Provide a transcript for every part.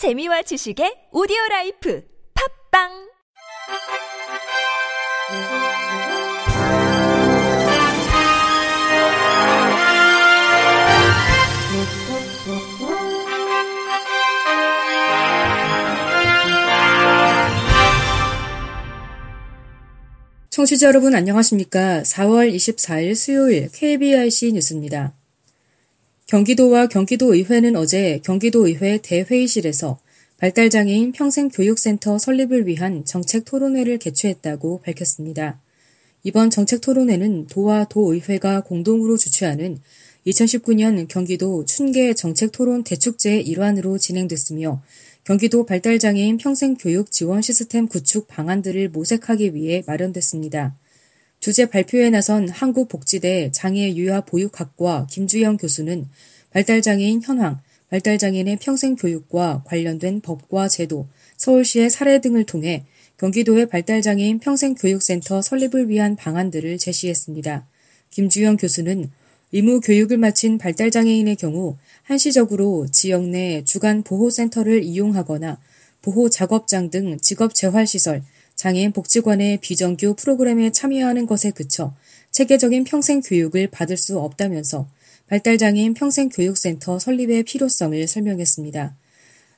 재미와 지식의 오디오 라이프 팝빵 청취자 여러분 안녕하십니까? 4월 24일 수요일 KBRC 뉴스입니다. 경기도와 경기도의회는 어제 경기도의회 대회의실에서 발달장애인 평생교육센터 설립을 위한 정책 토론회를 개최했다고 밝혔습니다. 이번 정책 토론회는 도와 도의회가 공동으로 주최하는 2019년 경기도 춘계 정책 토론 대축제의 일환으로 진행됐으며 경기도 발달장애인 평생교육 지원 시스템 구축 방안들을 모색하기 위해 마련됐습니다. 주제 발표에 나선 한국복지대 장애유아 보육학과 김주영 교수는 발달장애인 현황, 발달장애인의 평생 교육과 관련된 법과 제도, 서울시의 사례 등을 통해 경기도의 발달장애인 평생교육센터 설립을 위한 방안들을 제시했습니다. 김주영 교수는 의무 교육을 마친 발달장애인의 경우 한시적으로 지역 내 주간 보호센터를 이용하거나 보호 작업장 등 직업 재활시설, 장애인 복지관의 비정규 프로그램에 참여하는 것에 그쳐 체계적인 평생 교육을 받을 수 없다면서 발달장애인 평생교육센터 설립의 필요성을 설명했습니다.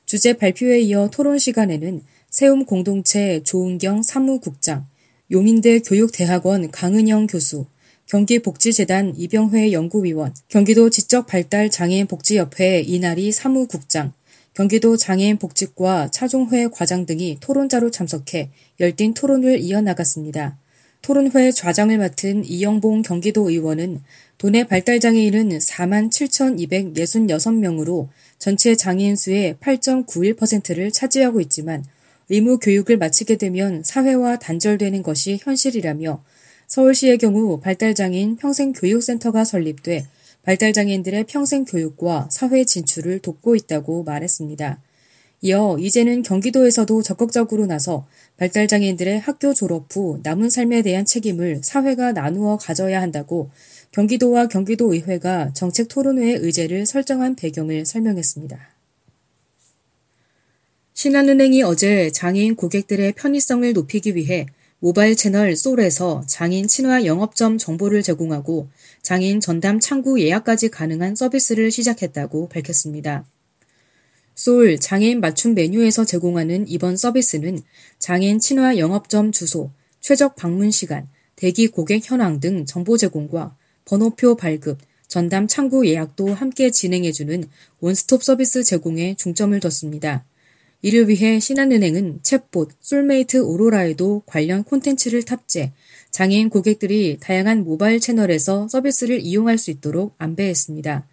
주제 발표에 이어 토론 시간에는 세움 공동체 조은경 사무국장, 용인대 교육대학원 강은영 교수, 경기복지재단 이병회 연구위원, 경기도 지적발달장애인복지협회 이나리 사무국장, 경기도 장애인 복지과 차종회 과장 등이 토론자로 참석해 열띤 토론을 이어나갔습니다. 토론회 좌장을 맡은 이영봉 경기도 의원은 도내 발달장애인은 4만 7,266명으로 전체 장애인 수의 8.91%를 차지하고 있지만 의무 교육을 마치게 되면 사회와 단절되는 것이 현실이라며 서울시의 경우 발달장애인 평생교육센터가 설립돼 발달장애인들의 평생 교육과 사회 진출을 돕고 있다고 말했습니다. 이어 이제는 경기도에서도 적극적으로 나서 발달장애인들의 학교 졸업 후 남은 삶에 대한 책임을 사회가 나누어 가져야 한다고 경기도와 경기도의회가 정책 토론회의 의제를 설정한 배경을 설명했습니다. 신한은행이 어제 장애인 고객들의 편의성을 높이기 위해 모바일 채널 솔에서 장애인 친화 영업점 정보를 제공하고 장애인 전담 창구 예약까지 가능한 서비스를 시작했다고 밝혔습니다. 솔 장애인 맞춤 메뉴에서 제공하는 이번 서비스는 장애인 친화 영업점 주소, 최적 방문 시간, 대기 고객 현황 등 정보 제공과 번호표 발급, 전담 창구 예약도 함께 진행해주는 원스톱 서비스 제공에 중점을 뒀습니다. 이를 위해 신한은행은 챗봇 솔메이트 오로라에도 관련 콘텐츠를 탑재, 장애인 고객들이 다양한 모바일 채널에서 서비스를 이용할 수 있도록 안배했습니다.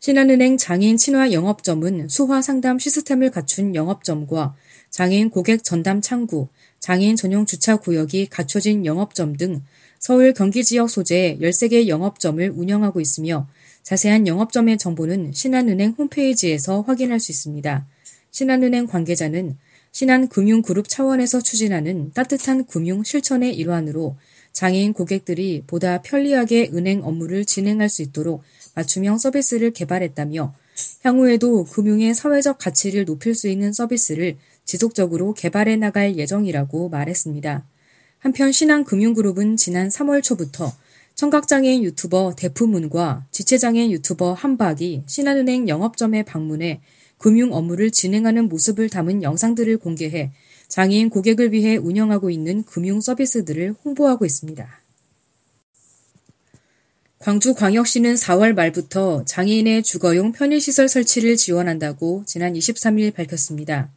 신한은행 장애인 친화 영업점은 수화 상담 시스템을 갖춘 영업점과 장애인 고객 전담 창구, 장애인 전용 주차 구역이 갖춰진 영업점 등 서울 경기 지역 소재 13개 영업점을 운영하고 있으며 자세한 영업점의 정보는 신한은행 홈페이지에서 확인할 수 있습니다. 신한은행 관계자는 신한금융그룹 차원에서 추진하는 따뜻한 금융 실천의 일환으로 장애인 고객들이 보다 편리하게 은행 업무를 진행할 수 있도록 맞춤형 서비스를 개발했다며 향후에도 금융의 사회적 가치를 높일 수 있는 서비스를 지속적으로 개발해 나갈 예정이라고 말했습니다. 한편 신한금융그룹은 지난 3월 초부터 청각장애인 유튜버 대푸문과 지체장애인 유튜버 한박이 신한은행 영업점에 방문해 금융 업무를 진행하는 모습을 담은 영상들을 공개해 장애인 고객을 위해 운영하고 있는 금융 서비스들을 홍보하고 있습니다. 광주광역시는 4월 말부터 장애인의 주거용 편의시설 설치를 지원한다고 지난 23일 밝혔습니다.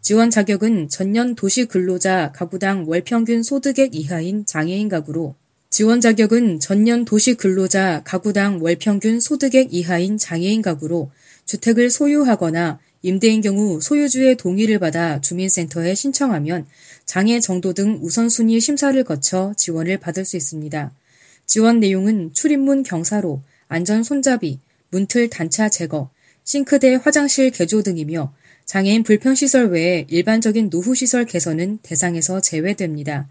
지원 자격은 전년 도시 근로자 가구당 월 평균 소득액 이하인 장애인 가구로 지원 자격은 전년 도시 근로자 가구당 월 평균 소득액 이하인 장애인 가구로 주택을 소유하거나 임대인 경우 소유주의 동의를 받아 주민센터에 신청하면 장애 정도 등 우선순위 심사를 거쳐 지원을 받을 수 있습니다. 지원 내용은 출입문 경사로, 안전 손잡이, 문틀 단차 제거, 싱크대 화장실 개조 등이며 장애인 불편시설 외에 일반적인 노후시설 개선은 대상에서 제외됩니다.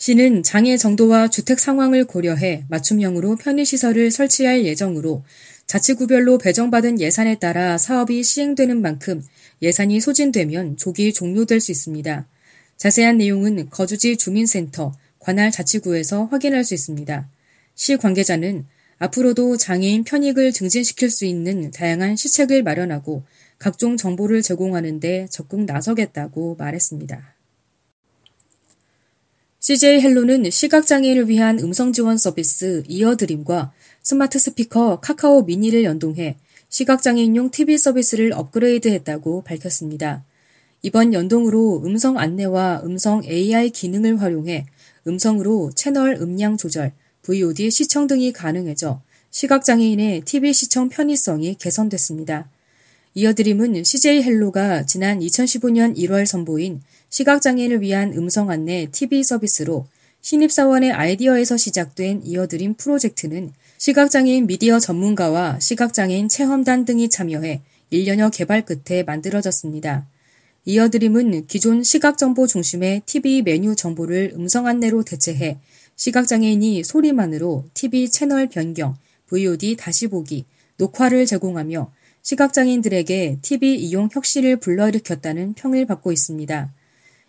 시는 장애 정도와 주택 상황을 고려해 맞춤형으로 편의시설을 설치할 예정으로 자치구별로 배정받은 예산에 따라 사업이 시행되는 만큼 예산이 소진되면 조기 종료될 수 있습니다. 자세한 내용은 거주지 주민센터 관할 자치구에서 확인할 수 있습니다. 시 관계자는 앞으로도 장애인 편익을 증진시킬 수 있는 다양한 시책을 마련하고 각종 정보를 제공하는 데 적극 나서겠다고 말했습니다. CJ 헬로는 시각장애인을 위한 음성 지원 서비스 이어드림과 스마트 스피커 카카오 미니를 연동해 시각장애인용 TV 서비스를 업그레이드했다고 밝혔습니다. 이번 연동으로 음성 안내와 음성 AI 기능을 활용해 음성으로 채널 음량 조절, VOD 시청 등이 가능해져 시각장애인의 TV 시청 편의성이 개선됐습니다. 이어드림은 CJ 헬로가 지난 2015년 1월 선보인 시각장애인을 위한 음성 안내 TV 서비스로 신입사원의 아이디어에서 시작된 이어드림 프로젝트는 시각장애인 미디어 전문가와 시각장애인 체험단 등이 참여해 1년여 개발 끝에 만들어졌습니다. 이어드림은 기존 시각정보 중심의 TV 메뉴 정보를 음성 안내로 대체해 시각장애인이 소리만으로 TV 채널 변경, VOD 다시 보기, 녹화를 제공하며 시각장애인들에게 TV 이용 혁신을 불러일으켰다는 평을 받고 있습니다.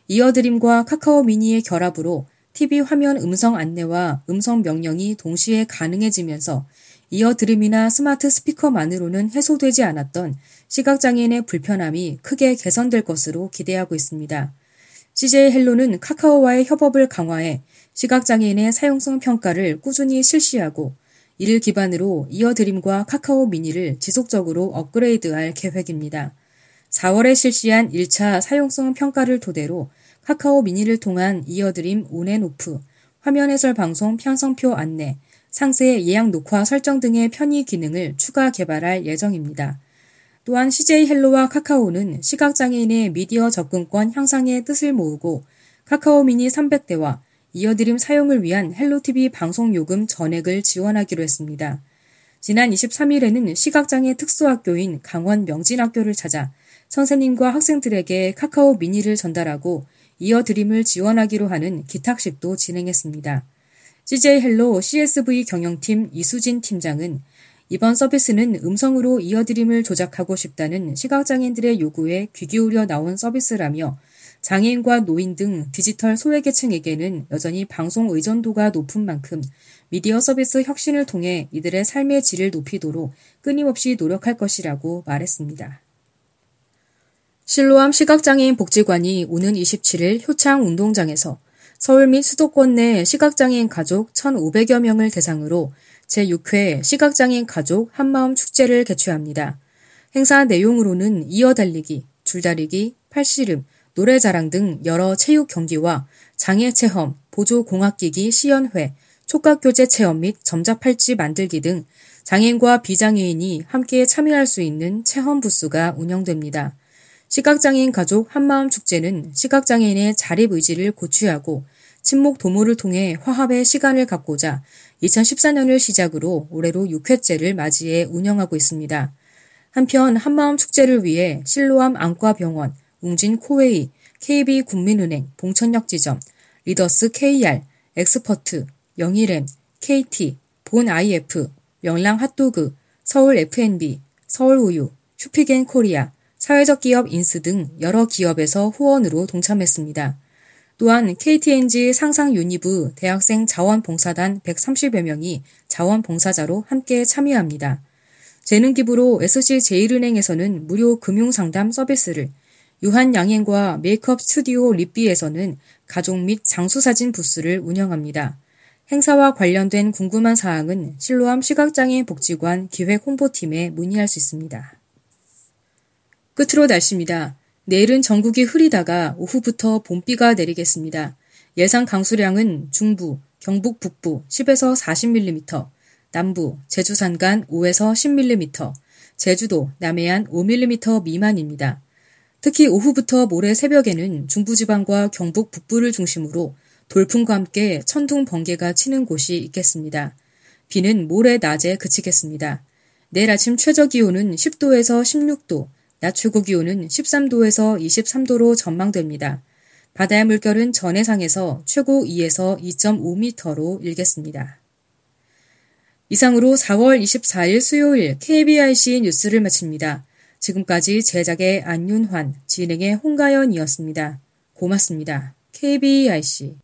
이어드림과 카카오 미니의 결합으로 TV 화면 음성 안내와 음성 명령이 동시에 가능해지면서 이어드림이나 스마트 스피커만으로는 해소되지 않았던 시각장애인의 불편함이 크게 개선될 것으로 기대하고 있습니다. CJ 헬로는 카카오와의 협업을 강화해 시각장애인의 사용성 평가를 꾸준히 실시하고 이를 기반으로 이어드림과 카카오 미니를 지속적으로 업그레이드할 계획입니다. 4월에 실시한 1차 사용성 평가를 토대로 카카오 미니를 통한 이어드림 on and off, 화면 해설 방송 편성표 안내, 상세 예약 녹화 설정 등의 편의 기능을 추가 개발할 예정입니다. 또한 CJ 헬로와 카카오는 시각장애인의 미디어 접근권 향상에 뜻을 모으고 카카오 미니 300대와 이어드림 사용을 위한 헬로TV 방송 요금 전액을 지원하기로 했습니다. 지난 23일에는 시각장애 특수학교인 강원 명진학교를 찾아 선생님과 학생들에게 카카오 미니를 전달하고 이어드림을 지원하기로 하는 기탁식도 진행했습니다. CJ 헬로 CSV 경영팀 이수진 팀장은 이번 서비스는 음성으로 이어드림을 조작하고 싶다는 시각장애인들의 요구에 귀 기울여 나온 서비스라며 장애인과 노인 등 디지털 소외계층에게는 여전히 방송 의존도가 높은 만큼 미디어 서비스 혁신을 통해 이들의 삶의 질을 높이도록 끊임없이 노력할 것이라고 말했습니다. 실로암 시각장애인 복지관이 오는 27일 효창 운동장에서 서울 및 수도권 내 시각장애인 가족 1,500여 명을 대상으로 제6회 시각장애인 가족 한마음 축제를 개최합니다. 행사 내용으로는 이어달리기, 줄다리기, 팔씨름, 노래자랑 등 여러 체육 경기와 장애 체험, 보조 공학기기 시연회, 촉각교재 체험 및 점자팔찌 만들기 등 장애인과 비장애인이 함께 참여할 수 있는 체험 부스가 운영됩니다. 시각장애인 가족 한마음 축제는 시각장애인의 자립 의지를 고취하고 친목 도모를 통해 화합의 시간을 갖고자 2014년을 시작으로 올해로 6회째를 맞이해 운영하고 있습니다. 한편 한마음 축제를 위해 실로암 안과병원, 웅진 코웨이, KB 국민은행, 봉천역 지점, 리더스 KR, 엑스퍼트, 영일엠, KT, 본 IF, 명랑 핫도그, 서울 F&B, 서울우유, 슈피겐 코리아, 사회적 기업 인스 등 여러 기업에서 후원으로 동참했습니다. 또한 KT&G 상상 유니브 대학생 자원봉사단 130여 명이 자원봉사자로 함께 참여합니다. 재능기부로 SC제일은행에서는 무료 금융상담 서비스를 유한양행과 메이크업 스튜디오 립비에서는 가족 및 장수사진 부스를 운영합니다. 행사와 관련된 궁금한 사항은 실로암 시각장애인 복지관 기획 홍보팀에 문의할 수 있습니다. 끝으로 날씨입니다. 내일은 전국이 흐리다가 오후부터 봄비가 내리겠습니다. 예상 강수량은 중부, 경북 북부 10에서 40mm, 남부, 제주 산간 5에서 10mm, 제주도, 남해안 5mm 미만입니다. 특히 오후부터 모레 새벽에는 중부지방과 경북 북부를 중심으로 돌풍과 함께 천둥 번개가 치는 곳이 있겠습니다. 비는 모레 낮에 그치겠습니다. 내일 아침 최저 기온은 10도에서 16도, 낮 최고 기온은 13도에서 23도로 전망됩니다. 바다의 물결은 전해상에서 최고 2에서 2.5m로 일겠습니다. 이상으로 4월 24일 수요일 KBIC 뉴스를 마칩니다. 지금까지 제작의 안윤환, 진행의 홍가연이었습니다. 고맙습니다. KBIC